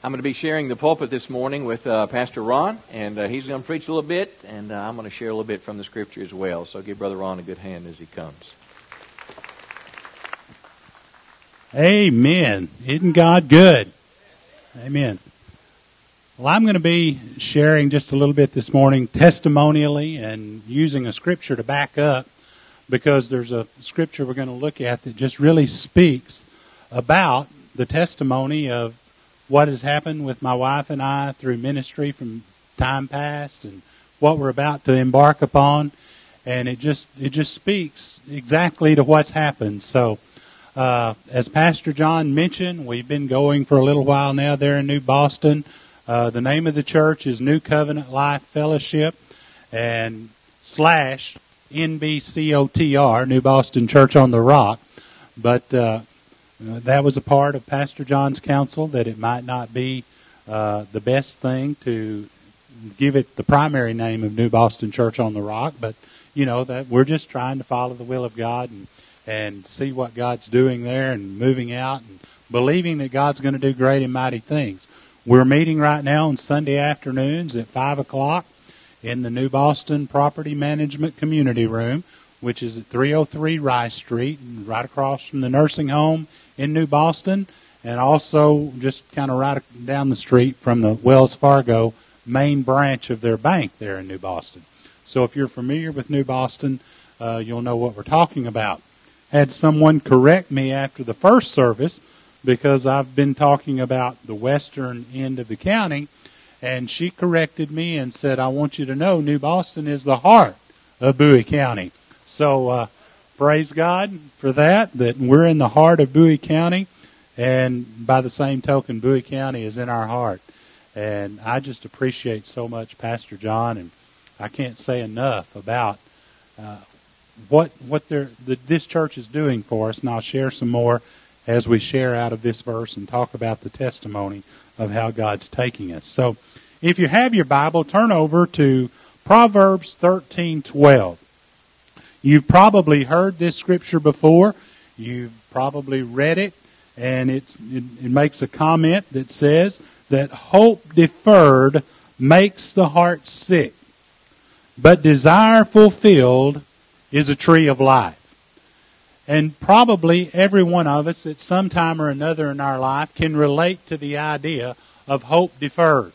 I'm going to be sharing the pulpit this morning with uh, Pastor Ron, and uh, he's going to preach a little bit, and uh, I'm going to share a little bit from the Scripture as well. So give Brother Ron a good hand as he comes. Amen. Isn't God good? Amen. Well, I'm going to be sharing just a little bit this morning testimonially and using a scripture to back up because there's a scripture we're going to look at that just really speaks about the testimony of what has happened with my wife and I through ministry from time past and what we're about to embark upon. And it just it just speaks exactly to what's happened. So, uh, as Pastor John mentioned, we've been going for a little while now there in New Boston. Uh, the name of the church is New Covenant Life Fellowship, and slash NBCOTR, New Boston Church on the Rock. But uh, uh, that was a part of Pastor John's counsel that it might not be uh, the best thing to give it the primary name of New Boston Church on the Rock, but you know that we're just trying to follow the will of God and and see what God's doing there and moving out and believing that God's going to do great and mighty things. We're meeting right now on Sunday afternoons at five o'clock in the New Boston Property Management Community Room, which is at 303 Rice Street, right across from the nursing home in New Boston, and also just kind of right down the street from the Wells Fargo main branch of their bank there in New Boston. So if you're familiar with New Boston, uh, you'll know what we're talking about. Had someone correct me after the first service because I've been talking about the western end of the county, and she corrected me and said, I want you to know New Boston is the heart of Bowie County. So uh, praise God for that, that we're in the heart of Bowie County. And by the same token, Bowie County is in our heart. And I just appreciate so much Pastor John, and I can't say enough about uh, what what the, this church is doing for us. And I'll share some more as we share out of this verse and talk about the testimony of how God's taking us. So, if you have your Bible, turn over to Proverbs thirteen twelve. You've probably heard this scripture before. You've probably read it, and it, it makes a comment that says that hope deferred makes the heart sick, but desire fulfilled is a tree of life. And probably every one of us at some time or another in our life can relate to the idea of hope deferred.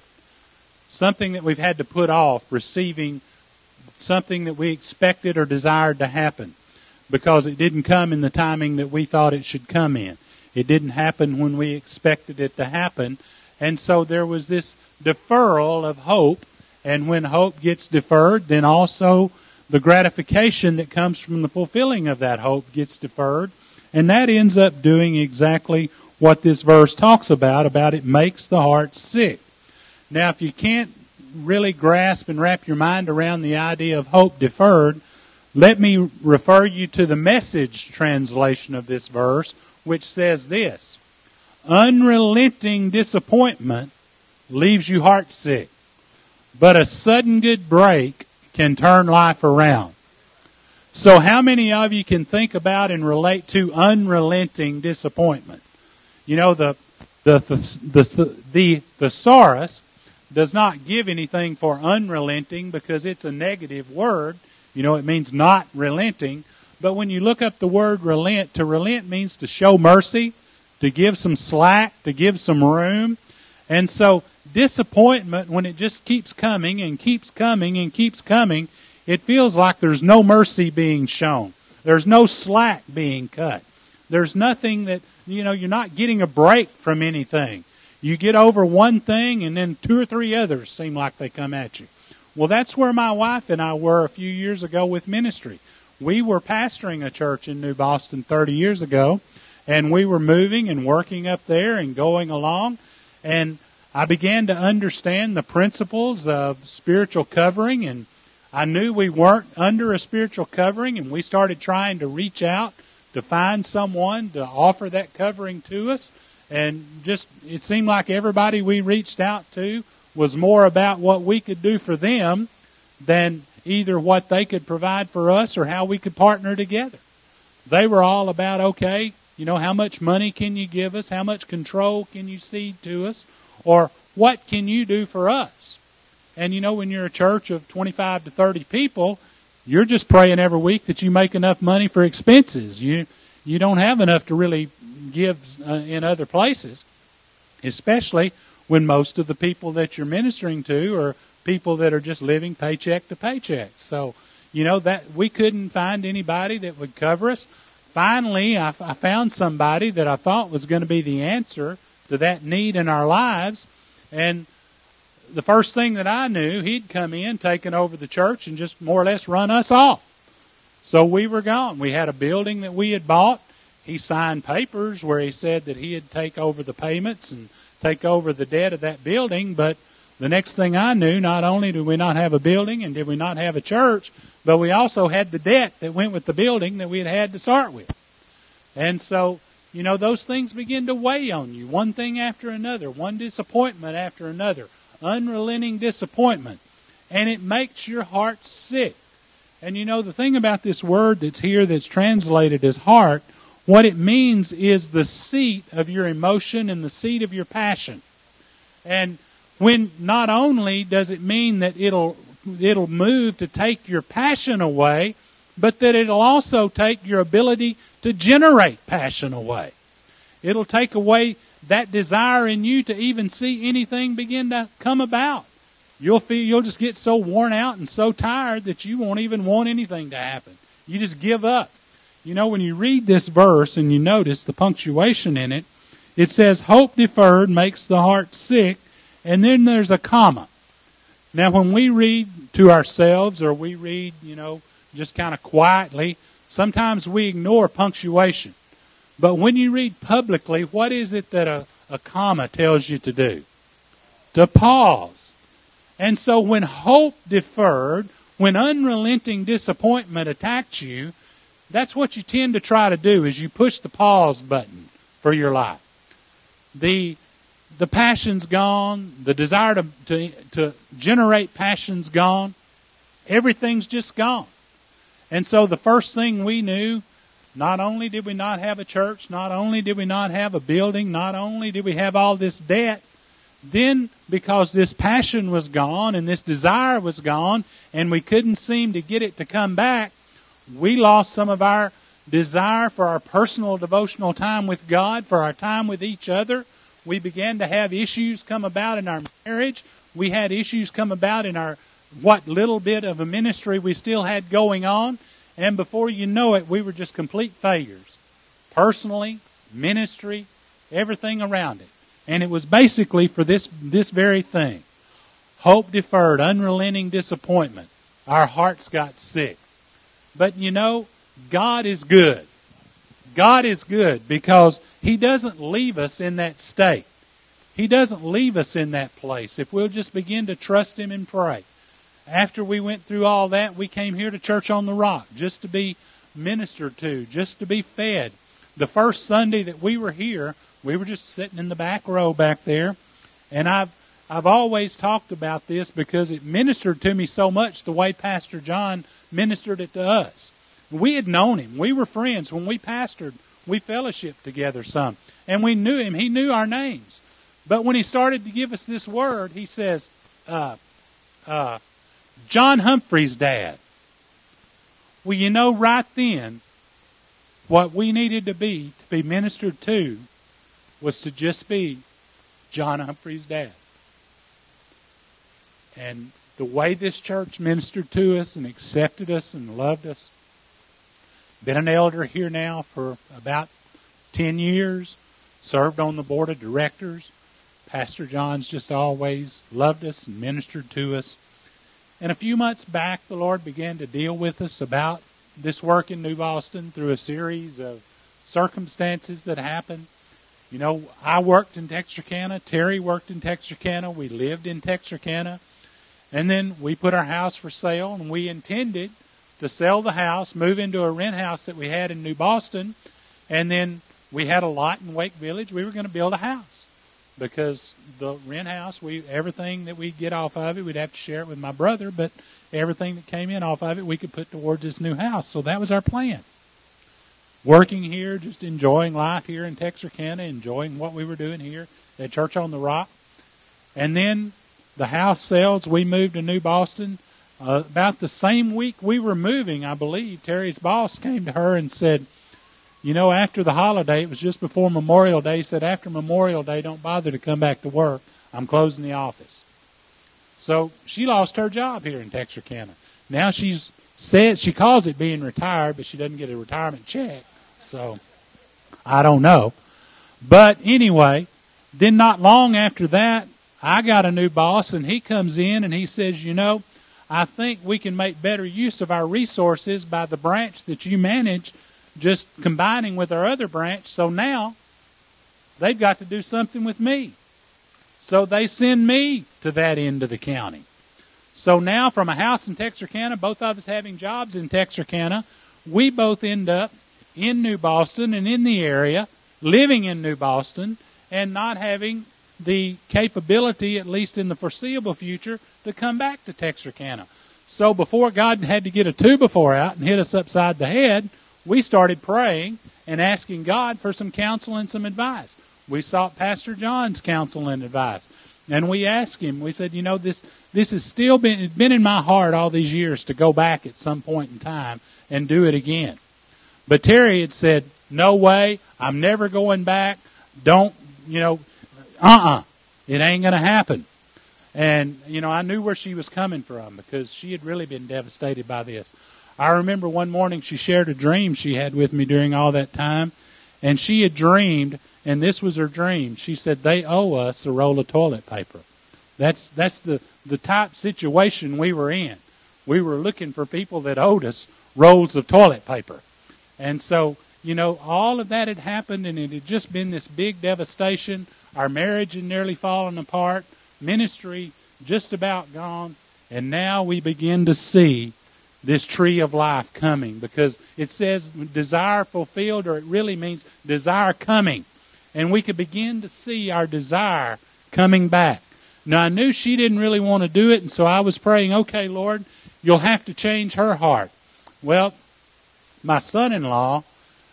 Something that we've had to put off receiving something that we expected or desired to happen because it didn't come in the timing that we thought it should come in. It didn't happen when we expected it to happen. And so there was this deferral of hope. And when hope gets deferred, then also the gratification that comes from the fulfilling of that hope gets deferred. And that ends up doing exactly what this verse talks about, about it makes the heart sick. Now, if you can't really grasp and wrap your mind around the idea of hope deferred, let me refer you to the message translation of this verse, which says this Unrelenting disappointment leaves you heartsick, but a sudden good break can turn life around. So, how many of you can think about and relate to unrelenting disappointment? You know, the the the, the, the, the thesaurus does not give anything for unrelenting because it's a negative word. You know, it means not relenting. But when you look up the word relent, to relent means to show mercy, to give some slack, to give some room. And so, disappointment, when it just keeps coming and keeps coming and keeps coming, it feels like there's no mercy being shown. There's no slack being cut. There's nothing that, you know, you're not getting a break from anything. You get over one thing, and then two or three others seem like they come at you. Well, that's where my wife and I were a few years ago with ministry. We were pastoring a church in New Boston 30 years ago, and we were moving and working up there and going along. And I began to understand the principles of spiritual covering, and I knew we weren't under a spiritual covering, and we started trying to reach out to find someone to offer that covering to us and just it seemed like everybody we reached out to was more about what we could do for them than either what they could provide for us or how we could partner together. They were all about, okay, you know, how much money can you give us? How much control can you cede to us? Or what can you do for us? And you know, when you're a church of 25 to 30 people, you're just praying every week that you make enough money for expenses. You, you don't have enough to really give uh, in other places, especially when most of the people that you're ministering to are people that are just living paycheck to paycheck. So, you know, that we couldn't find anybody that would cover us. Finally, I, I found somebody that I thought was going to be the answer to that need in our lives. And the first thing that I knew, he'd come in, taken over the church, and just more or less run us off. So we were gone. We had a building that we had bought. He signed papers where he said that he'd take over the payments and take over the debt of that building. But the next thing I knew, not only did we not have a building and did we not have a church, but we also had the debt that went with the building that we had had to start with. And so, you know, those things begin to weigh on you, one thing after another, one disappointment after another unrelenting disappointment. And it makes your heart sick. And you know, the thing about this word that's here that's translated as heart, what it means is the seat of your emotion and the seat of your passion. And when not only does it mean that it'll it'll move to take your passion away, but that it'll also take your ability to generate passion away. It'll take away that desire in you to even see anything begin to come about. You'll feel you'll just get so worn out and so tired that you won't even want anything to happen. You just give up. You know, when you read this verse and you notice the punctuation in it, it says, Hope deferred makes the heart sick, and then there's a comma. Now, when we read to ourselves or we read, you know, just kind of quietly, sometimes we ignore punctuation. But when you read publicly, what is it that a, a comma tells you to do? To pause. And so when hope deferred, when unrelenting disappointment attacks you, that's what you tend to try to do is you push the pause button for your life. The the passion's gone, the desire to, to, to generate passion's gone, everything's just gone. And so the first thing we knew not only did we not have a church, not only did we not have a building, not only did we have all this debt, then because this passion was gone and this desire was gone and we couldn't seem to get it to come back, we lost some of our desire for our personal devotional time with God, for our time with each other. We began to have issues come about in our marriage. We had issues come about in our what little bit of a ministry we still had going on. And before you know it, we were just complete failures. Personally, ministry, everything around it. And it was basically for this, this very thing. Hope deferred, unrelenting disappointment. Our hearts got sick. But you know, God is good. God is good because He doesn't leave us in that state. He doesn't leave us in that place if we'll just begin to trust Him and pray after we went through all that, we came here to Church on the Rock just to be ministered to, just to be fed. The first Sunday that we were here, we were just sitting in the back row back there, and I've I've always talked about this because it ministered to me so much the way Pastor John ministered it to us. We had known him. We were friends. When we pastored, we fellowshiped together some. And we knew him. He knew our names. But when he started to give us this word, he says, uh, uh, John Humphrey's dad. Well, you know, right then, what we needed to be, to be ministered to, was to just be John Humphrey's dad. And the way this church ministered to us and accepted us and loved us, been an elder here now for about 10 years, served on the board of directors. Pastor John's just always loved us and ministered to us. And a few months back, the Lord began to deal with us about this work in New Boston through a series of circumstances that happened. You know, I worked in Texarkana. Terry worked in Texarkana. We lived in Texarkana. And then we put our house for sale, and we intended to sell the house, move into a rent house that we had in New Boston, and then we had a lot in Wake Village. We were going to build a house because the rent house, we everything that we get off of it, we'd have to share it with my brother, but everything that came in off of it, we could put towards this new house. So that was our plan. Working here, just enjoying life here in Texarkana, enjoying what we were doing here at Church on the Rock. And then the house sells. We moved to New Boston. Uh, about the same week we were moving, I believe, Terry's boss came to her and said, You know, after the holiday, it was just before Memorial Day, he said, After Memorial Day, don't bother to come back to work. I'm closing the office. So she lost her job here in Texarkana. Now she's said she calls it being retired, but she doesn't get a retirement check. So I don't know. But anyway, then not long after that, I got a new boss and he comes in and he says, you know, I think we can make better use of our resources by the branch that you manage just combining with our other branch. So now they've got to do something with me. So they send me to that end of the county. So now, from a house in Texarkana, both of us having jobs in Texarkana, we both end up in New Boston and in the area, living in New Boston, and not having the capability, at least in the foreseeable future, to come back to Texarkana. So before God had to get a two before out and hit us upside the head, we started praying and asking God for some counsel and some advice. We sought Pastor John's counsel and advice. And we asked him, we said, you know, this this has still been been in my heart all these years to go back at some point in time and do it again. But Terry had said, No way, I'm never going back. Don't you know uh-uh, uh it ain't gonna happen. And, you know, I knew where she was coming from because she had really been devastated by this. I remember one morning she shared a dream she had with me during all that time, and she had dreamed and this was her dream. She said, They owe us a roll of toilet paper. That's, that's the, the type situation we were in. We were looking for people that owed us rolls of toilet paper. And so, you know, all of that had happened, and it had just been this big devastation. Our marriage had nearly fallen apart, ministry just about gone, and now we begin to see this tree of life coming because it says desire fulfilled, or it really means desire coming and we could begin to see our desire coming back. Now, I knew she didn't really want to do it, and so I was praying, okay, Lord, you'll have to change her heart. Well, my son in law,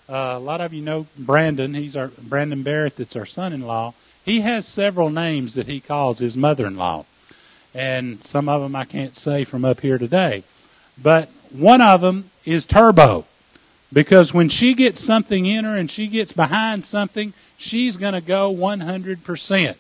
uh, a lot of you know Brandon, he's our Brandon Barrett, that's our son in law. He has several names that he calls his mother in law, and some of them I can't say from up here today. But one of them is Turbo. Because when she gets something in her and she gets behind something, she's going to go 100%.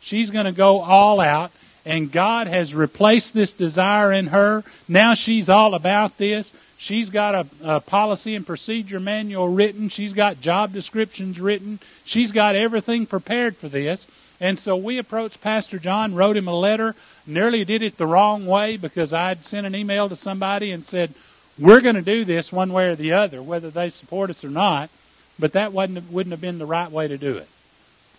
She's going to go all out. And God has replaced this desire in her. Now she's all about this. She's got a, a, policy and procedure manual written. She's got job descriptions written. She's got everything prepared for this. And so we approached Pastor John, wrote him a letter, nearly did it the wrong way because I'd sent an email to somebody and said, We're going to do this one way or the other, whether they support us or not but that wouldn't wouldn't have been the right way to do it.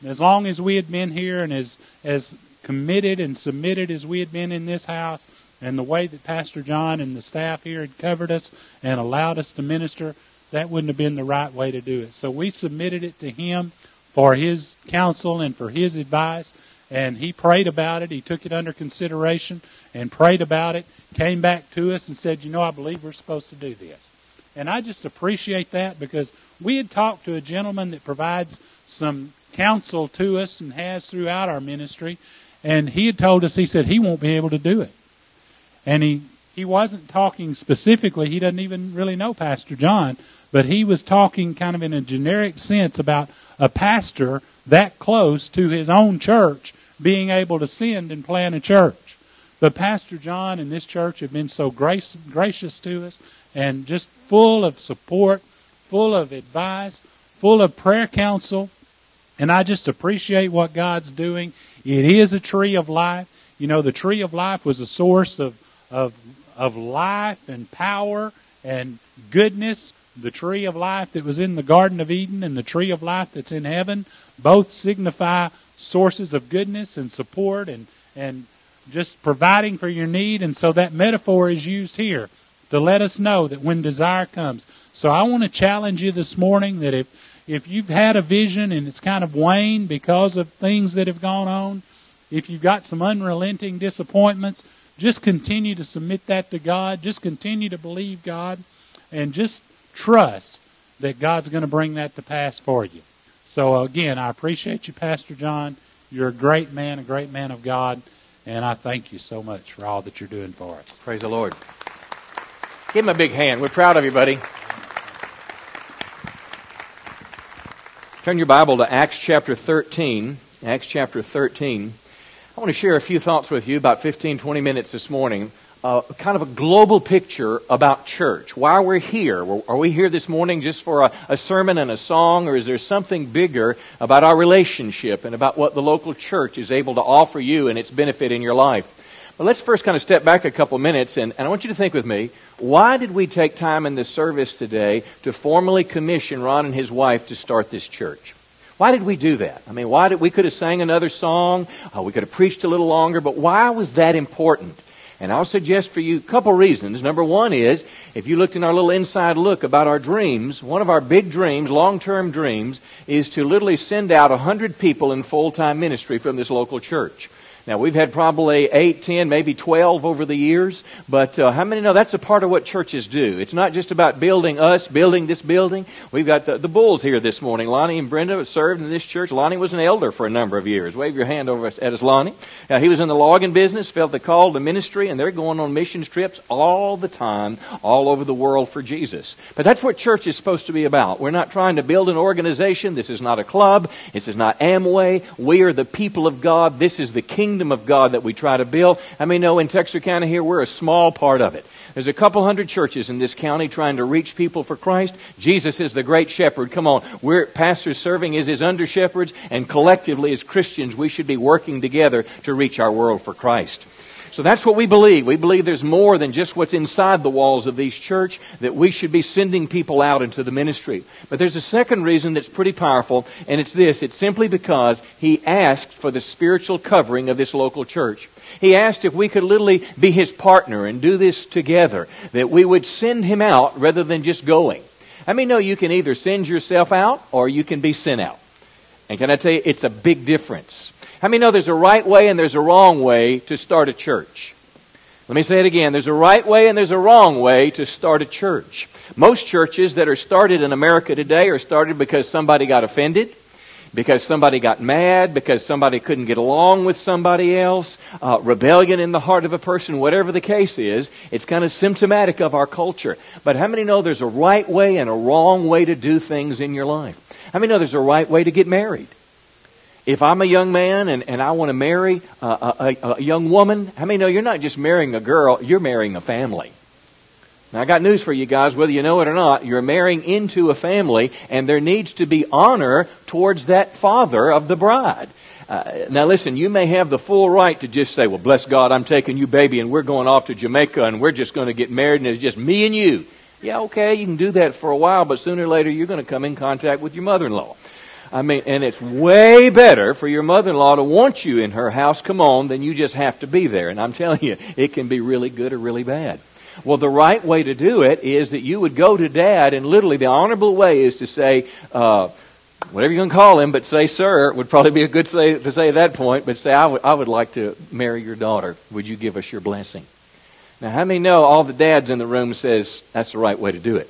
As long as we had been here and as as committed and submitted as we had been in this house, and the way that Pastor John and the staff here had covered us and allowed us to minister, that wouldn't have been the right way to do it. So we submitted it to him for his counsel and for his advice, and he prayed about it. He took it under consideration and prayed about it, came back to us and said, You know, I believe we're supposed to do this. And I just appreciate that because we had talked to a gentleman that provides some counsel to us and has throughout our ministry. And he had told us, he said he won't be able to do it. And he, he wasn't talking specifically, he doesn't even really know Pastor John, but he was talking kind of in a generic sense about a pastor that close to his own church being able to send and plant a church. But Pastor John and this church have been so grace, gracious to us and just full of support, full of advice, full of prayer counsel. And I just appreciate what God's doing. It is a tree of life. You know, the tree of life was a source of, of, of life and power and goodness. The tree of life that was in the Garden of Eden and the tree of life that's in heaven both signify sources of goodness and support and, and just providing for your need. And so that metaphor is used here to let us know that when desire comes. So I want to challenge you this morning that if if you've had a vision and it's kind of waned because of things that have gone on, if you've got some unrelenting disappointments, just continue to submit that to God. Just continue to believe God and just trust that God's going to bring that to pass for you. So again, I appreciate you, Pastor John. You're a great man, a great man of God, and I thank you so much for all that you're doing for us. Praise the Lord. Give him a big hand. We're proud of you, buddy. Turn your Bible to Acts chapter 13. Acts chapter 13. I want to share a few thoughts with you about 15, 20 minutes this morning. Uh, kind of a global picture about church. Why we're here. Are we here this morning just for a, a sermon and a song, or is there something bigger about our relationship and about what the local church is able to offer you and its benefit in your life? But let's first kind of step back a couple minutes, and, and I want you to think with me why did we take time in this service today to formally commission Ron and his wife to start this church? Why did we do that? I mean, why did we could have sang another song, uh, we could have preached a little longer, but why was that important? And I'll suggest for you a couple reasons. Number one is, if you looked in our little inside look about our dreams, one of our big dreams, long-term dreams, is to literally send out a hundred people in full-time ministry from this local church. Now, we've had probably 8, 10, maybe 12 over the years, but uh, how many know that's a part of what churches do? It's not just about building us, building this building. We've got the, the Bulls here this morning. Lonnie and Brenda served in this church. Lonnie was an elder for a number of years. Wave your hand over at us, Lonnie. Now, he was in the logging business, felt the call to ministry, and they're going on missions trips all the time, all over the world for Jesus. But that's what church is supposed to be about. We're not trying to build an organization. This is not a club. This is not Amway. We are the people of God. This is the kingdom kingdom of God that we try to build. I mean, know in Texarkana here, we're a small part of it. There's a couple hundred churches in this county trying to reach people for Christ. Jesus is the great shepherd. Come on. We're pastors serving as his under shepherds, and collectively as Christians, we should be working together to reach our world for Christ. So that's what we believe. We believe there's more than just what's inside the walls of these church, that we should be sending people out into the ministry. But there's a second reason that's pretty powerful, and it's this. It's simply because he asked for the spiritual covering of this local church. He asked if we could literally be his partner and do this together, that we would send him out rather than just going. I mean, no, you can either send yourself out or you can be sent out. And can I tell you, it's a big difference. How many know there's a right way and there's a wrong way to start a church? Let me say it again. There's a right way and there's a wrong way to start a church. Most churches that are started in America today are started because somebody got offended, because somebody got mad, because somebody couldn't get along with somebody else, uh, rebellion in the heart of a person, whatever the case is. It's kind of symptomatic of our culture. But how many know there's a right way and a wrong way to do things in your life? How many know there's a right way to get married? If I'm a young man and, and I want to marry a, a, a young woman, how many know you're not just marrying a girl, you're marrying a family? Now, I got news for you guys, whether you know it or not, you're marrying into a family, and there needs to be honor towards that father of the bride. Uh, now, listen, you may have the full right to just say, Well, bless God, I'm taking you, baby, and we're going off to Jamaica, and we're just going to get married, and it's just me and you. Yeah, okay, you can do that for a while, but sooner or later you're going to come in contact with your mother in law. I mean, and it's way better for your mother-in-law to want you in her house, come on, than you just have to be there. And I'm telling you, it can be really good or really bad. Well, the right way to do it is that you would go to dad, and literally the honorable way is to say, uh, whatever you're going to call him, but say sir would probably be a good say to say at that point. But say, I would, I would like to marry your daughter. Would you give us your blessing? Now, how many know all the dads in the room says that's the right way to do it?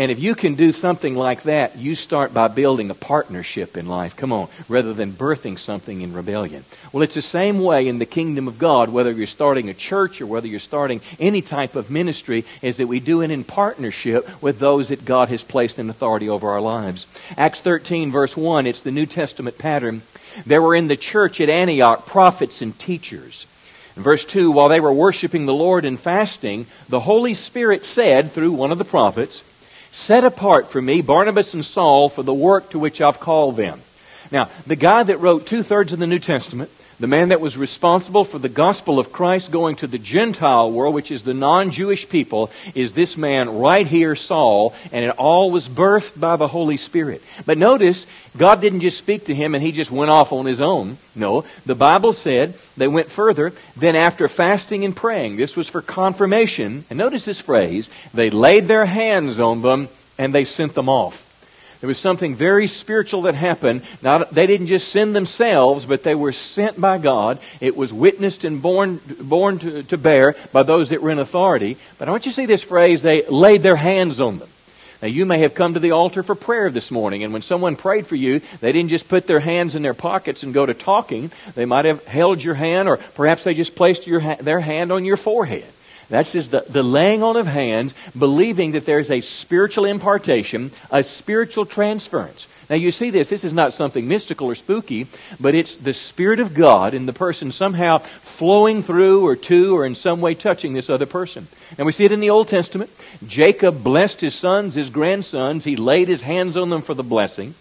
And if you can do something like that, you start by building a partnership in life. Come on, rather than birthing something in rebellion. Well, it's the same way in the kingdom of God, whether you're starting a church or whether you're starting any type of ministry, is that we do it in partnership with those that God has placed in authority over our lives. Acts 13, verse 1, it's the New Testament pattern. There were in the church at Antioch prophets and teachers. Verse 2, while they were worshiping the Lord and fasting, the Holy Spirit said through one of the prophets, Set apart for me Barnabas and Saul for the work to which I've called them. Now, the guy that wrote two thirds of the New Testament, the man that was responsible for the gospel of Christ going to the Gentile world, which is the non Jewish people, is this man right here, Saul, and it all was birthed by the Holy Spirit. But notice, God didn't just speak to him and he just went off on his own. No, the Bible said they went further. Then, after fasting and praying, this was for confirmation, and notice this phrase, they laid their hands on them and they sent them off. There was something very spiritual that happened. Not, they didn't just send themselves, but they were sent by God. It was witnessed and borne, borne to, to bear by those that were in authority. But I want you to see this phrase, they laid their hands on them. Now, you may have come to the altar for prayer this morning, and when someone prayed for you, they didn't just put their hands in their pockets and go to talking. They might have held your hand, or perhaps they just placed your their hand on your forehead. That's just the, the laying on of hands, believing that there's a spiritual impartation, a spiritual transference. Now, you see this. This is not something mystical or spooky, but it's the Spirit of God in the person somehow flowing through or to or in some way touching this other person. And we see it in the Old Testament. Jacob blessed his sons, his grandsons. He laid his hands on them for the blessing.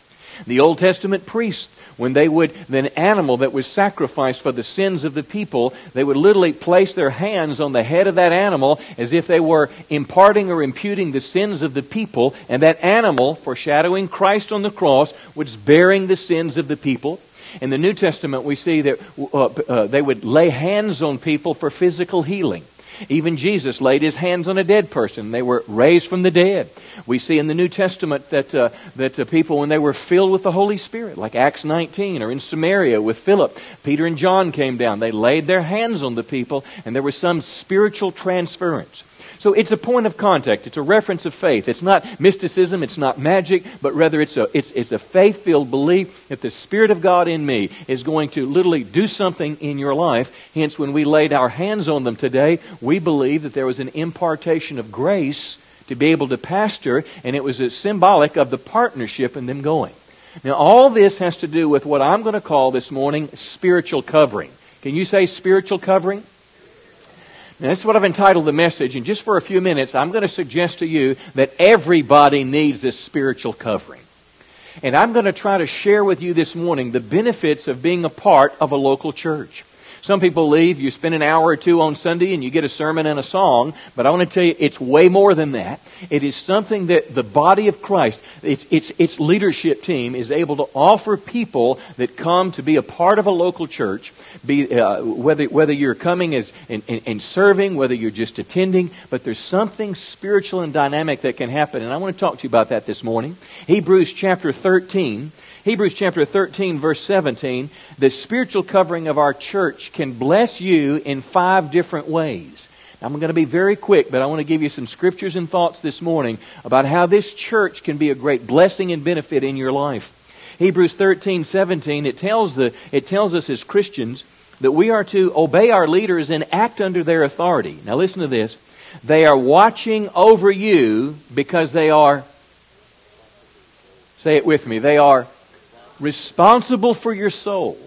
The Old Testament priests when they would, an animal that was sacrificed for the sins of the people, they would literally place their hands on the head of that animal as if they were imparting or imputing the sins of the people, and that animal, foreshadowing Christ on the cross, was bearing the sins of the people. In the New Testament, we see that uh, uh, they would lay hands on people for physical healing. Even Jesus laid his hands on a dead person. They were raised from the dead. We see in the New Testament that, uh, that uh, people, when they were filled with the Holy Spirit, like Acts 19 or in Samaria with Philip, Peter and John came down. They laid their hands on the people, and there was some spiritual transference. So it's a point of contact. It's a reference of faith. It's not mysticism. It's not magic, but rather it's a, it's, it's a faith filled belief that the Spirit of God in me is going to literally do something in your life. Hence, when we laid our hands on them today, we believe that there was an impartation of grace to be able to pastor, and it was symbolic of the partnership in them going. Now, all this has to do with what I'm going to call this morning spiritual covering. Can you say spiritual covering? Now, this is what I've entitled the message, and just for a few minutes, I'm going to suggest to you that everybody needs this spiritual covering. And I'm going to try to share with you this morning the benefits of being a part of a local church. Some people leave, you spend an hour or two on Sunday and you get a sermon and a song, but I want to tell you it's way more than that. It is something that the body of Christ, its, its, its leadership team is able to offer people that come to be a part of a local church, be, uh, whether, whether you're coming as and serving, whether you're just attending, but there's something spiritual and dynamic that can happen. And I want to talk to you about that this morning. Hebrews chapter 13 Hebrews chapter 13, verse 17, the spiritual covering of our church can bless you in five different ways. I'm going to be very quick, but I want to give you some scriptures and thoughts this morning about how this church can be a great blessing and benefit in your life. Hebrews 13, 17, it tells, the, it tells us as Christians that we are to obey our leaders and act under their authority. Now, listen to this. They are watching over you because they are, say it with me, they are responsible for your soul.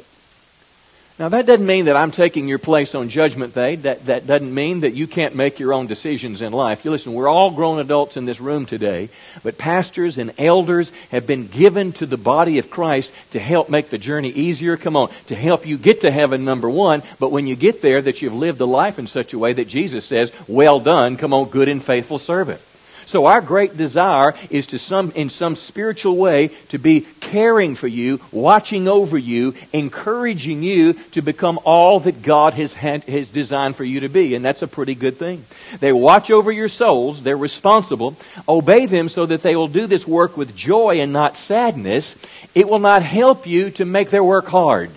Now, that doesn't mean that I'm taking your place on Judgment Day. That, that doesn't mean that you can't make your own decisions in life. You listen, we're all grown adults in this room today, but pastors and elders have been given to the body of Christ to help make the journey easier. Come on, to help you get to heaven, number one, but when you get there, that you've lived a life in such a way that Jesus says, Well done, come on, good and faithful servant. So our great desire is to some, in some spiritual way, to be caring for you, watching over you, encouraging you to become all that God has, had, has designed for you to be. And that's a pretty good thing. They watch over your souls. They're responsible. Obey them so that they will do this work with joy and not sadness. It will not help you to make their work hard.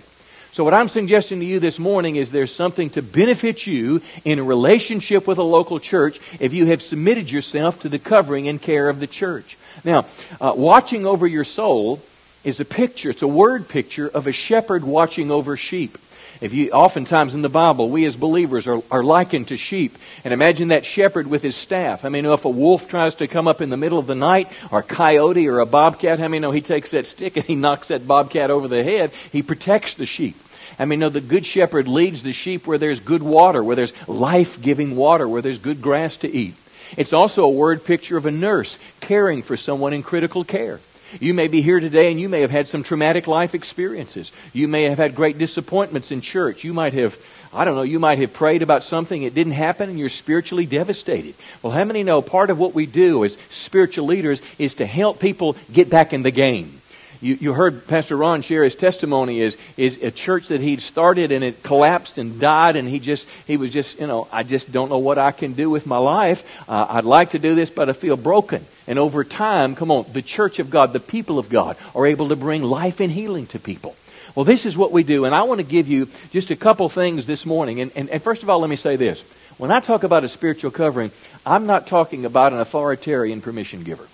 So, what I'm suggesting to you this morning is there's something to benefit you in a relationship with a local church if you have submitted yourself to the covering and care of the church. Now, uh, watching over your soul is a picture, it's a word picture of a shepherd watching over sheep. If you, oftentimes in the Bible, we as believers are, are likened to sheep. And imagine that shepherd with his staff. I mean, if a wolf tries to come up in the middle of the night, or a coyote or a bobcat, how many know he takes that stick and he knocks that bobcat over the head? He protects the sheep. I mean, no, the good shepherd leads the sheep where there's good water, where there's life giving water, where there's good grass to eat. It's also a word picture of a nurse caring for someone in critical care. You may be here today and you may have had some traumatic life experiences. You may have had great disappointments in church. You might have, I don't know, you might have prayed about something, it didn't happen, and you're spiritually devastated. Well, how many know part of what we do as spiritual leaders is to help people get back in the game? You, you heard Pastor Ron share his testimony is, is a church that he'd started and it collapsed and died and he just, he was just, you know, I just don't know what I can do with my life. Uh, I'd like to do this, but I feel broken. And over time, come on, the church of God, the people of God are able to bring life and healing to people. Well, this is what we do, and I want to give you just a couple things this morning. And, and, and first of all, let me say this. When I talk about a spiritual covering, I'm not talking about an authoritarian permission giver.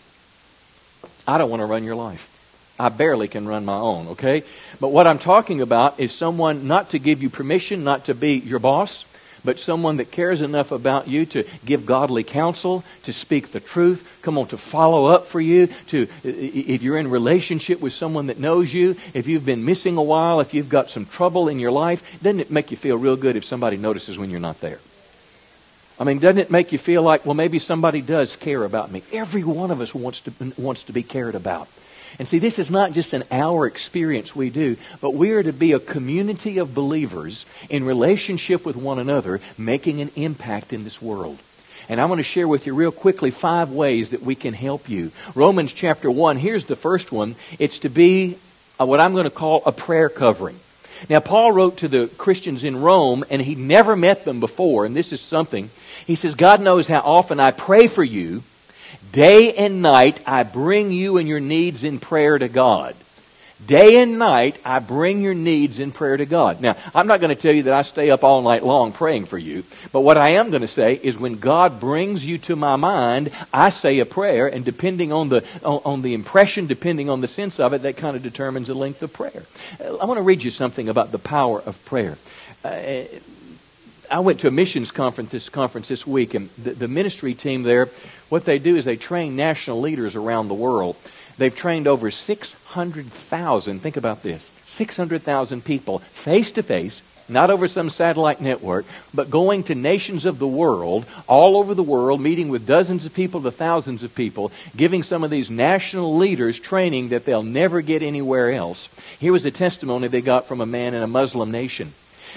I don't want to run your life. I barely can run my own, okay? But what I'm talking about is someone not to give you permission, not to be your boss, but someone that cares enough about you to give godly counsel, to speak the truth, come on, to follow up for you, to, if you're in relationship with someone that knows you, if you've been missing a while, if you've got some trouble in your life, doesn't it make you feel real good if somebody notices when you're not there? I mean, doesn't it make you feel like, well, maybe somebody does care about me? Every one of us wants to, wants to be cared about. And see, this is not just an hour experience we do, but we are to be a community of believers in relationship with one another, making an impact in this world. And I want to share with you real quickly five ways that we can help you. Romans chapter 1, here's the first one. It's to be what I'm going to call a prayer covering. Now, Paul wrote to the Christians in Rome, and he never met them before, and this is something. He says, God knows how often I pray for you Day and night, I bring you and your needs in prayer to God. Day and night, I bring your needs in prayer to God. Now, I'm not going to tell you that I stay up all night long praying for you, but what I am going to say is when God brings you to my mind, I say a prayer, and depending on the, on, the impression, depending on the sense of it, that kind of determines the length of prayer. I want to read you something about the power of prayer. Uh, I went to a missions conference this conference this week, and the, the ministry team there what they do is they train national leaders around the world. They've trained over 600,000, think about this 600,000 people face to face, not over some satellite network, but going to nations of the world, all over the world, meeting with dozens of people to thousands of people, giving some of these national leaders training that they'll never get anywhere else. Here was a testimony they got from a man in a Muslim nation.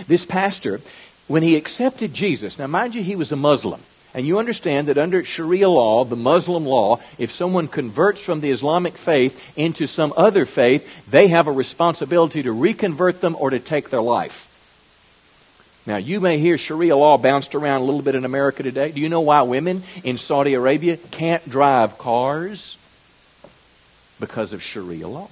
This pastor, when he accepted Jesus, now mind you, he was a Muslim. And you understand that under Sharia law, the Muslim law, if someone converts from the Islamic faith into some other faith, they have a responsibility to reconvert them or to take their life. Now, you may hear Sharia law bounced around a little bit in America today. Do you know why women in Saudi Arabia can't drive cars? Because of Sharia law.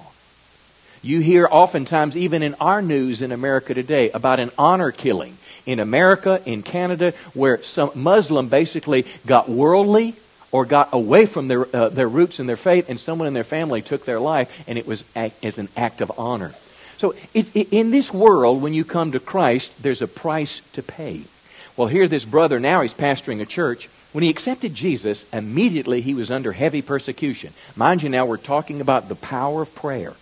You hear oftentimes, even in our news in America today, about an honor killing in America, in Canada, where some Muslim basically got worldly or got away from their, uh, their roots and their faith, and someone in their family took their life, and it was as an act of honor. So, if, in this world, when you come to Christ, there's a price to pay. Well, here, this brother now he's pastoring a church. When he accepted Jesus, immediately he was under heavy persecution. Mind you, now we're talking about the power of prayer.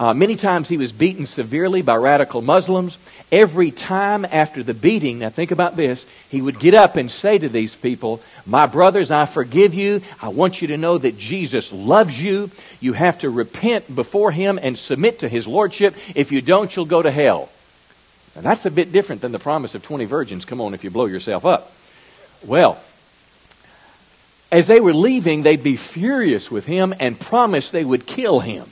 Uh, many times he was beaten severely by radical Muslims. Every time after the beating, now think about this, he would get up and say to these people, My brothers, I forgive you. I want you to know that Jesus loves you. You have to repent before him and submit to his lordship. If you don't, you'll go to hell. Now, that's a bit different than the promise of 20 virgins. Come on, if you blow yourself up. Well, as they were leaving, they'd be furious with him and promise they would kill him.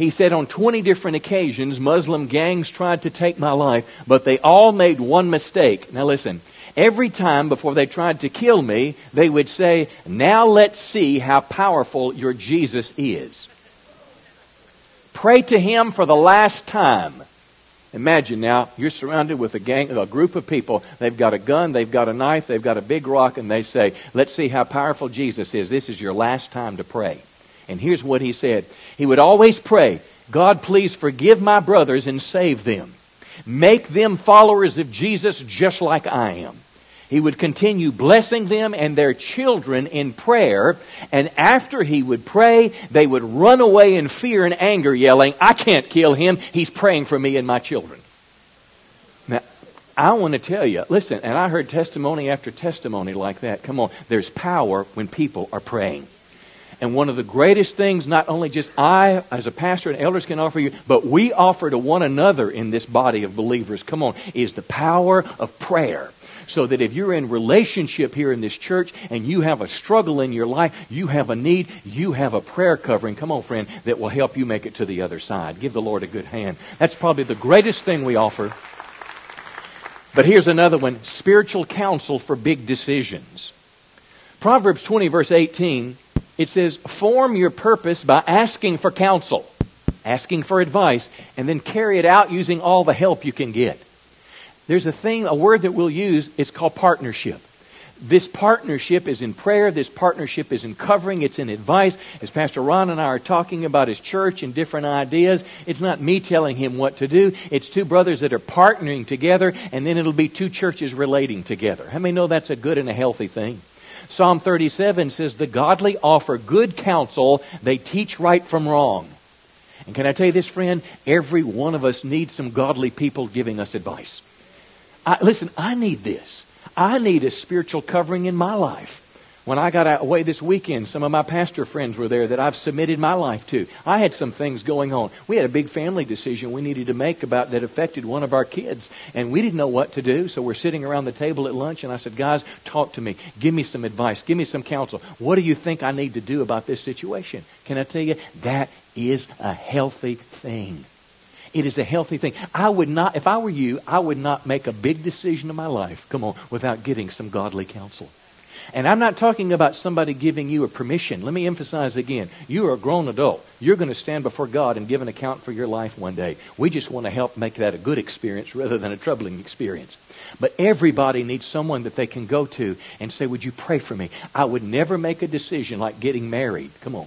He said, On 20 different occasions, Muslim gangs tried to take my life, but they all made one mistake. Now listen, every time before they tried to kill me, they would say, Now let's see how powerful your Jesus is. Pray to him for the last time. Imagine now, you're surrounded with a gang, a group of people. They've got a gun, they've got a knife, they've got a big rock, and they say, Let's see how powerful Jesus is. This is your last time to pray. And here's what he said He would always pray, God, please forgive my brothers and save them. Make them followers of Jesus just like I am. He would continue blessing them and their children in prayer, and after he would pray, they would run away in fear and anger, yelling, I can't kill him. He's praying for me and my children. Now, I want to tell you, listen, and I heard testimony after testimony like that. Come on, there's power when people are praying. And one of the greatest things, not only just I, as a pastor and elders, can offer you, but we offer to one another in this body of believers, come on, is the power of prayer. So that if you're in relationship here in this church and you have a struggle in your life, you have a need, you have a prayer covering, come on, friend, that will help you make it to the other side. Give the Lord a good hand. That's probably the greatest thing we offer. But here's another one spiritual counsel for big decisions. Proverbs 20, verse 18 it says, form your purpose by asking for counsel, asking for advice, and then carry it out using all the help you can get. There's a thing, a word that we'll use, it's called partnership. This partnership is in prayer. This partnership is in covering. It's in advice. As Pastor Ron and I are talking about his church and different ideas, it's not me telling him what to do. It's two brothers that are partnering together, and then it'll be two churches relating together. How many know that's a good and a healthy thing? Psalm 37 says, The godly offer good counsel, they teach right from wrong. And can I tell you this, friend? Every one of us needs some godly people giving us advice. I, listen, I need this. I need a spiritual covering in my life. When I got away this weekend, some of my pastor friends were there that I've submitted my life to. I had some things going on. We had a big family decision we needed to make about that affected one of our kids, and we didn't know what to do. So we're sitting around the table at lunch, and I said, "Guys, talk to me. Give me some advice. Give me some counsel. What do you think I need to do about this situation?" Can I tell you that is a healthy thing. It is a healthy thing. I would not, if I were you, I would not make a big decision in my life, come on, without getting some godly counsel. And I'm not talking about somebody giving you a permission. Let me emphasize again. You are a grown adult. You're going to stand before God and give an account for your life one day. We just want to help make that a good experience rather than a troubling experience. But everybody needs someone that they can go to and say, Would you pray for me? I would never make a decision like getting married. Come on.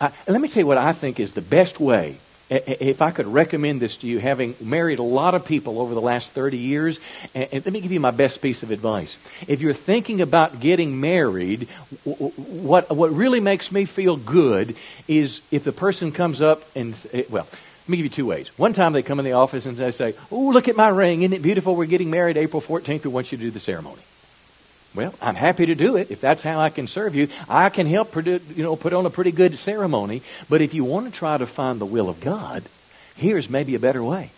I, let me tell you what I think is the best way if I could recommend this to you, having married a lot of people over the last 30 years, and, let me give you my best piece of advice. If you're thinking about getting married, what, what really makes me feel good is if the person comes up and, eh, well, let me give you two ways. One time they come in the office and they say, Oh, look at my ring. Isn't it beautiful? We're getting married April 14th. We want you to do the ceremony. Well, I'm happy to do it if that's how I can serve you. I can help, you know, put on a pretty good ceremony. But if you want to try to find the will of God, here's maybe a better way.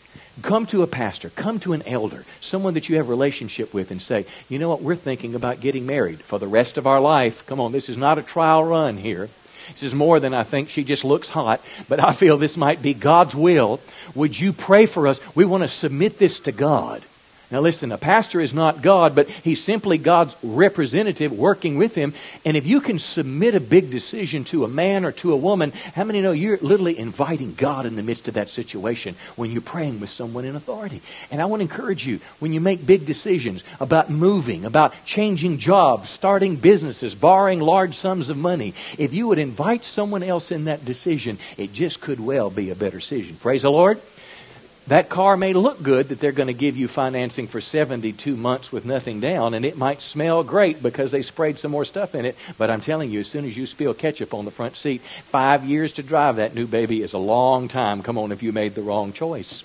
Come to a pastor, come to an elder, someone that you have relationship with, and say, you know what, we're thinking about getting married for the rest of our life. Come on, this is not a trial run here. This is more than I think she just looks hot, but I feel this might be God's will. Would you pray for us? We want to submit this to God. Now, listen, a pastor is not God, but he's simply God's representative working with him. And if you can submit a big decision to a man or to a woman, how many know you're literally inviting God in the midst of that situation when you're praying with someone in authority? And I want to encourage you when you make big decisions about moving, about changing jobs, starting businesses, borrowing large sums of money, if you would invite someone else in that decision, it just could well be a better decision. Praise the Lord. That car may look good that they're going to give you financing for 72 months with nothing down, and it might smell great because they sprayed some more stuff in it. But I'm telling you, as soon as you spill ketchup on the front seat, five years to drive that new baby is a long time. Come on, if you made the wrong choice.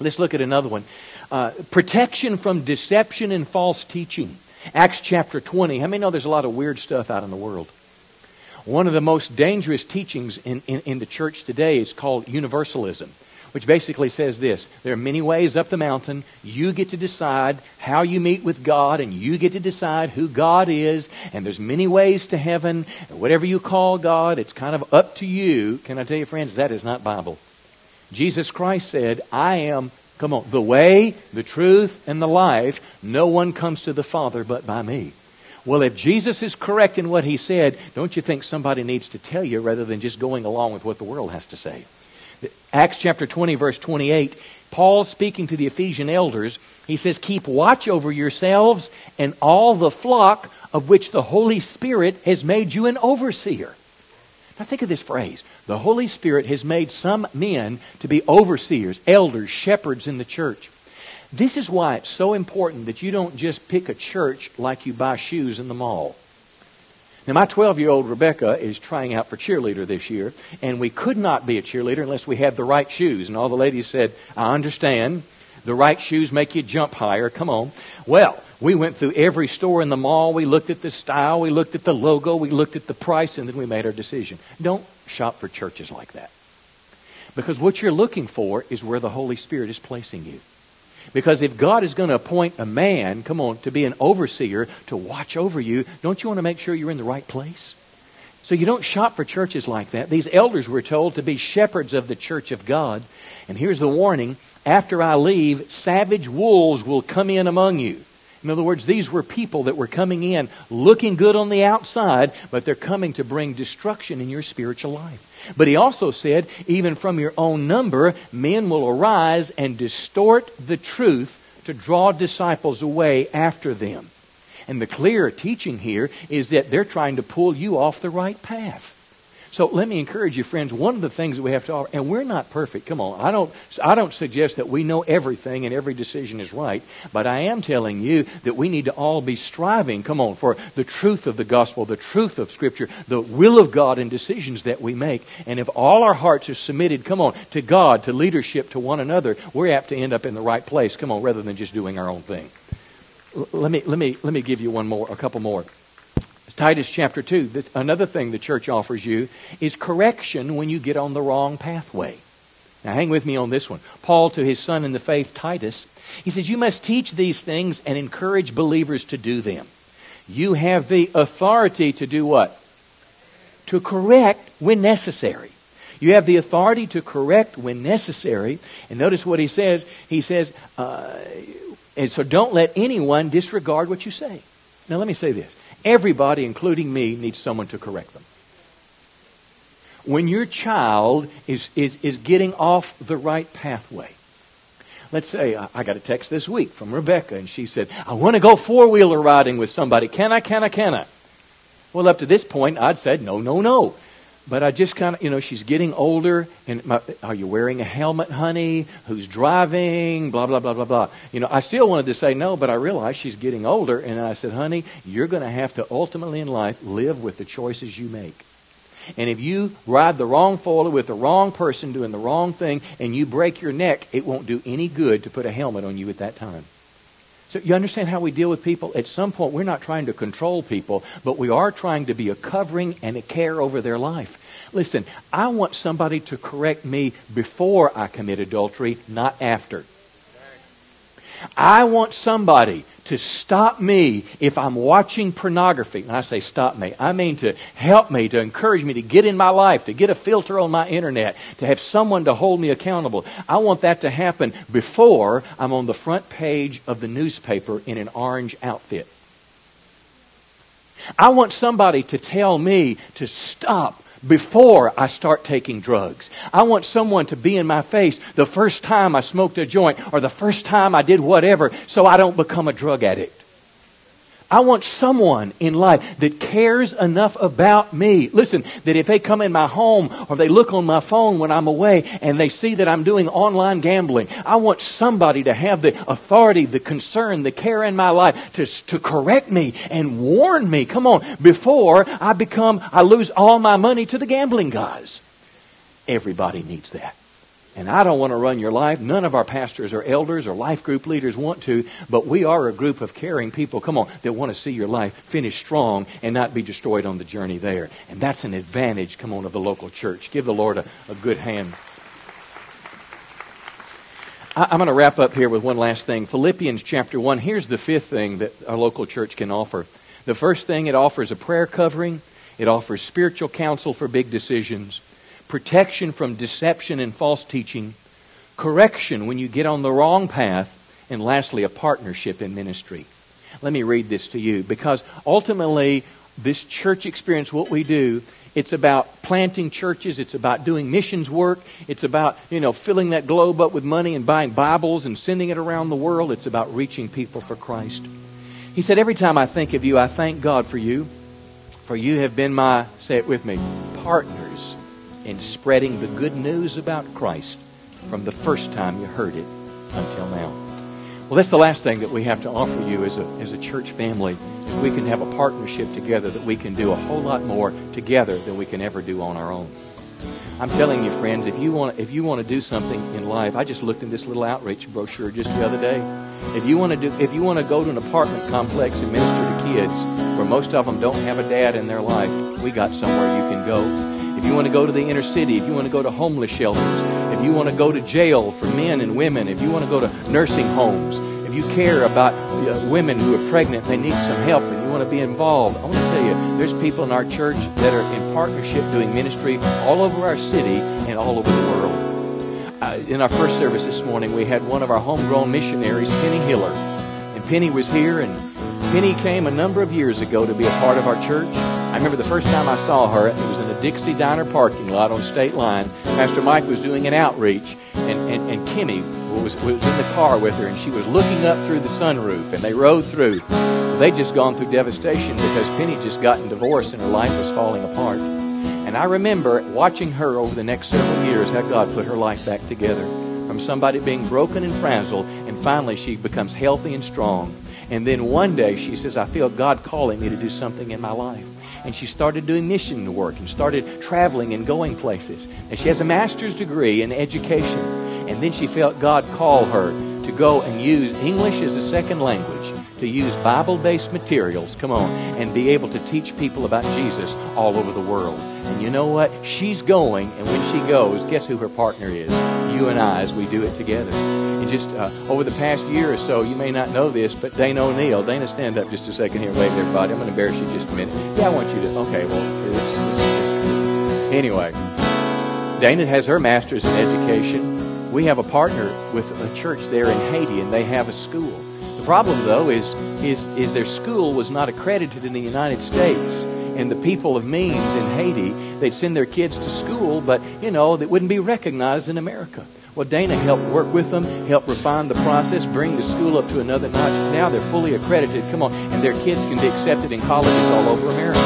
Let's look at another one uh, protection from deception and false teaching. Acts chapter 20. How many know there's a lot of weird stuff out in the world? One of the most dangerous teachings in, in, in the church today is called universalism which basically says this there are many ways up the mountain. You get to decide how you meet with God, and you get to decide who God is. And there's many ways to heaven. Whatever you call God, it's kind of up to you. Can I tell you, friends, that is not Bible. Jesus Christ said, I am, come on, the way, the truth, and the life. No one comes to the Father but by me. Well, if Jesus is correct in what he said, don't you think somebody needs to tell you rather than just going along with what the world has to say? Acts chapter 20, verse 28, Paul speaking to the Ephesian elders, he says, Keep watch over yourselves and all the flock of which the Holy Spirit has made you an overseer. Now think of this phrase. The Holy Spirit has made some men to be overseers, elders, shepherds in the church. This is why it's so important that you don't just pick a church like you buy shoes in the mall. Now, my 12 year old Rebecca is trying out for cheerleader this year, and we could not be a cheerleader unless we had the right shoes. And all the ladies said, I understand. The right shoes make you jump higher. Come on. Well, we went through every store in the mall. We looked at the style. We looked at the logo. We looked at the price, and then we made our decision. Don't shop for churches like that. Because what you're looking for is where the Holy Spirit is placing you. Because if God is going to appoint a man, come on, to be an overseer, to watch over you, don't you want to make sure you're in the right place? So you don't shop for churches like that. These elders were told to be shepherds of the church of God. And here's the warning after I leave, savage wolves will come in among you. In other words, these were people that were coming in looking good on the outside, but they're coming to bring destruction in your spiritual life. But he also said, even from your own number, men will arise and distort the truth to draw disciples away after them. And the clear teaching here is that they're trying to pull you off the right path. So let me encourage you, friends. One of the things that we have to offer, and we're not perfect. Come on, I don't, I don't suggest that we know everything and every decision is right, but I am telling you that we need to all be striving. Come on, for the truth of the gospel, the truth of Scripture, the will of God in decisions that we make. And if all our hearts are submitted, come on, to God, to leadership, to one another, we're apt to end up in the right place. Come on, rather than just doing our own thing. Let me let me let me give you one more, a couple more. Titus chapter 2, another thing the church offers you is correction when you get on the wrong pathway. Now, hang with me on this one. Paul, to his son in the faith, Titus, he says, You must teach these things and encourage believers to do them. You have the authority to do what? To correct when necessary. You have the authority to correct when necessary. And notice what he says. He says, uh, and so don't let anyone disregard what you say. Now, let me say this Everybody, including me, needs someone to correct them. When your child is, is, is getting off the right pathway, let's say I, I got a text this week from Rebecca, and she said, I want to go four wheeler riding with somebody. Can I, can I, can I? Well, up to this point, I'd said, no, no, no. But I just kind of, you know, she's getting older, and my, are you wearing a helmet, honey? Who's driving? Blah, blah, blah, blah, blah. You know, I still wanted to say no, but I realized she's getting older, and I said, honey, you're going to have to ultimately in life live with the choices you make. And if you ride the wrong foiler with the wrong person doing the wrong thing, and you break your neck, it won't do any good to put a helmet on you at that time. So you understand how we deal with people? At some point, we're not trying to control people, but we are trying to be a covering and a care over their life. Listen, I want somebody to correct me before I commit adultery, not after. I want somebody to stop me if I'm watching pornography. And I say stop me. I mean to help me, to encourage me to get in my life, to get a filter on my internet, to have someone to hold me accountable. I want that to happen before I'm on the front page of the newspaper in an orange outfit. I want somebody to tell me to stop before I start taking drugs. I want someone to be in my face the first time I smoked a joint or the first time I did whatever so I don't become a drug addict. I want someone in life that cares enough about me. Listen, that if they come in my home or they look on my phone when I'm away and they see that I'm doing online gambling, I want somebody to have the authority, the concern, the care in my life to, to correct me and warn me. Come on, before I become, I lose all my money to the gambling guys. Everybody needs that. And I don't want to run your life. None of our pastors or elders or life group leaders want to, but we are a group of caring people, come on, that want to see your life finish strong and not be destroyed on the journey there. And that's an advantage, come on, of the local church. Give the Lord a, a good hand. I, I'm going to wrap up here with one last thing. Philippians chapter 1. Here's the fifth thing that our local church can offer. The first thing, it offers a prayer covering, it offers spiritual counsel for big decisions protection from deception and false teaching, correction when you get on the wrong path, and lastly, a partnership in ministry. Let me read this to you because ultimately, this church experience, what we do, it's about planting churches. It's about doing missions work. It's about, you know, filling that globe up with money and buying Bibles and sending it around the world. It's about reaching people for Christ. He said, Every time I think of you, I thank God for you, for you have been my, say it with me, partner in spreading the good news about Christ from the first time you heard it until now. Well, that's the last thing that we have to offer you as a, as a church family is we can have a partnership together that we can do a whole lot more together than we can ever do on our own. I'm telling you, friends, if you want if you want to do something in life, I just looked in this little outreach brochure just the other day. If you want to do if you want to go to an apartment complex and minister to kids where most of them don't have a dad in their life, we got somewhere you can go if you want to go to the inner city, if you want to go to homeless shelters, if you want to go to jail for men and women, if you want to go to nursing homes, if you care about uh, women who are pregnant, they need some help, and you want to be involved, I want to tell you, there's people in our church that are in partnership doing ministry all over our city and all over the world. Uh, in our first service this morning, we had one of our homegrown missionaries, Penny Hiller. And Penny was here, and Penny came a number of years ago to be a part of our church. I remember the first time I saw her, it was in a Dixie Diner parking lot on State Line. Pastor Mike was doing an outreach, and, and, and Kimmy was, was in the car with her, and she was looking up through the sunroof, and they rode through. They'd just gone through devastation because Penny just gotten divorced and her life was falling apart. And I remember watching her over the next several years how God put her life back together from somebody being broken and frazzled, and finally she becomes healthy and strong. And then one day she says, I feel God calling me to do something in my life. And she started doing mission work and started traveling and going places. And she has a master's degree in education. And then she felt God call her to go and use English as a second language, to use Bible based materials, come on, and be able to teach people about Jesus all over the world. And you know what? She's going, and when she goes, guess who her partner is? You and I, as we do it together. And just uh, over the past year or so, you may not know this, but Dana O'Neill, Dana, stand up just a second here, wave everybody. I'm going to embarrass you just a minute. Yeah, I want you to. Okay, well, this, this, this. anyway, Dana has her master's in education. We have a partner with a church there in Haiti, and they have a school. Problem, though, is is is their school was not accredited in the United States and the people of means in Haiti, they'd send their kids to school, but, you know, they wouldn't be recognized in America. Well, Dana helped work with them, helped refine the process, bring the school up to another notch. Now they're fully accredited, come on, and their kids can be accepted in colleges all over America.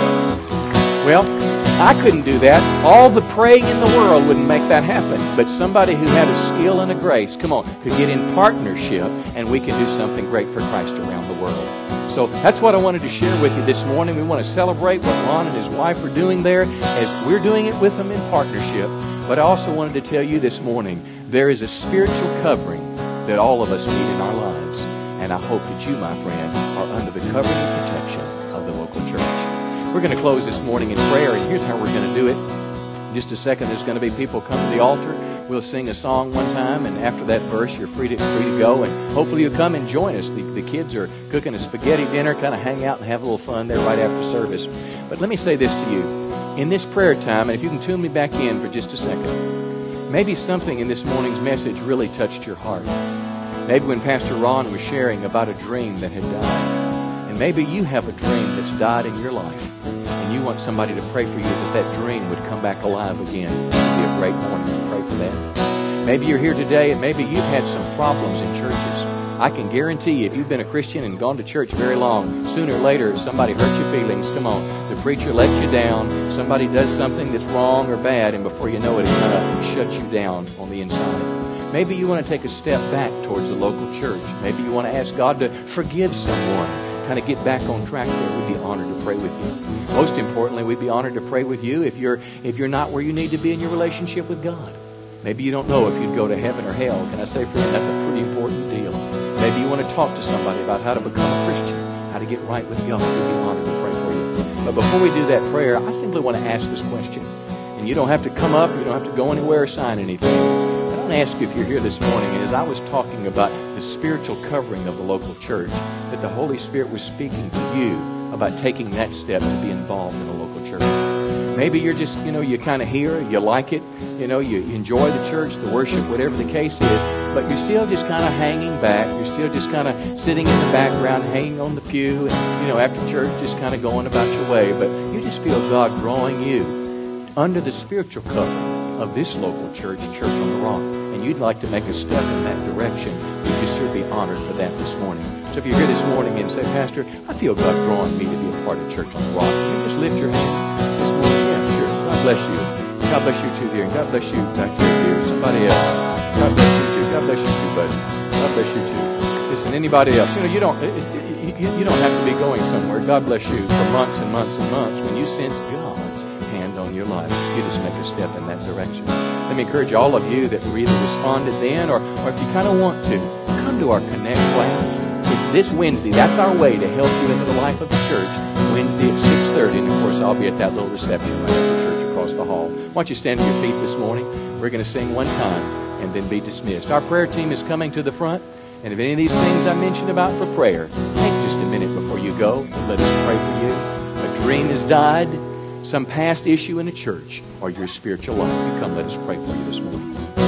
Well, I couldn't do that. All the praying in the world wouldn't make that happen. But somebody who had a skill and a grace, come on, could get in partnership, and we can do something great for Christ around the world. So that's what I wanted to share with you this morning. We want to celebrate what Ron and his wife are doing there as we're doing it with them in partnership. But I also wanted to tell you this morning there is a spiritual covering that all of us need in our lives. And I hope that you, my friend, are under the covering and protection We're going to close this morning in prayer, and here's how we're going to do it. In just a second, there's going to be people come to the altar. We'll sing a song one time, and after that verse, you're free to free to go. And hopefully, you'll come and join us. The, the kids are cooking a spaghetti dinner, kind of hang out and have a little fun there right after service. But let me say this to you: in this prayer time, and if you can tune me back in for just a second, maybe something in this morning's message really touched your heart. Maybe when Pastor Ron was sharing about a dream that had died, maybe you have a dream that's died in your life, and you want somebody to pray for you that that dream would come back alive again. It would be a great morning to pray for that. Maybe you're here today and maybe you've had some problems in churches. I can guarantee you, if you've been a Christian and gone to church very long, sooner or later somebody hurts your feelings. Come on. The preacher lets you down. Somebody does something that's wrong or bad, and before you know it, it kind of shuts you down on the inside. Maybe you want to take a step back towards a local church. Maybe you want to ask God to forgive someone, kind of get back on track there. We'd be honored to pray with you. Most importantly, we'd be honored to pray with you if you're if you're not where you need to be in your relationship with God. Maybe you don't know if you'd go to heaven or hell. Can I say, friend, that's a pretty important deal. Maybe you want to talk to somebody about how to become a Christian, how to get right with God. We'd be honored to pray for you. But before we do that prayer, I simply want to ask this question. And you don't have to come up, you don't have to go anywhere or sign anything. I want to ask you if you're here this morning, and as I was talking about the spiritual covering of the local church, that the Holy Spirit was speaking to you about taking that step to be involved in a local church. Maybe you're just, you know, you kind of hear, you like it, you know, you enjoy the church, the worship, whatever the case is, but you're still just kind of hanging back. You're still just kind of sitting in the background, hanging on the pew, and, you know, after church, just kind of going about your way. But you just feel God drawing you under the spiritual cover of this local church, Church on the Rock, and you'd like to make a step in that direction. We'd just sure be honored for that this morning. So if you're here this morning and say, Pastor, I feel God drawing me to be a part of Church on the Rock, you just lift your hand this morning. Yeah, sure. God bless you. God bless you too. And God bless you back there, dear. Somebody else. God bless you too. God bless you too, buddy. God bless you too. Listen, anybody else? You know, you don't. You, you don't have to be going somewhere. God bless you for months and months and months. When you sense God's hand on your life, you just make a step in that direction. Let me encourage all of you that were either responded then or, or if you kind of want to, come to our Connect class. It's this Wednesday. That's our way to help you into the life of the church. Wednesday at 6.30. And, of course, I'll be at that little reception right after church across the hall. Why don't you stand to your feet this morning? We're going to sing one time and then be dismissed. Our prayer team is coming to the front. And if any of these things I mentioned about for prayer, take just a minute before you go and let us pray for you. A dream has died, some past issue in the church, or your spiritual life. You come, let us pray for you this morning.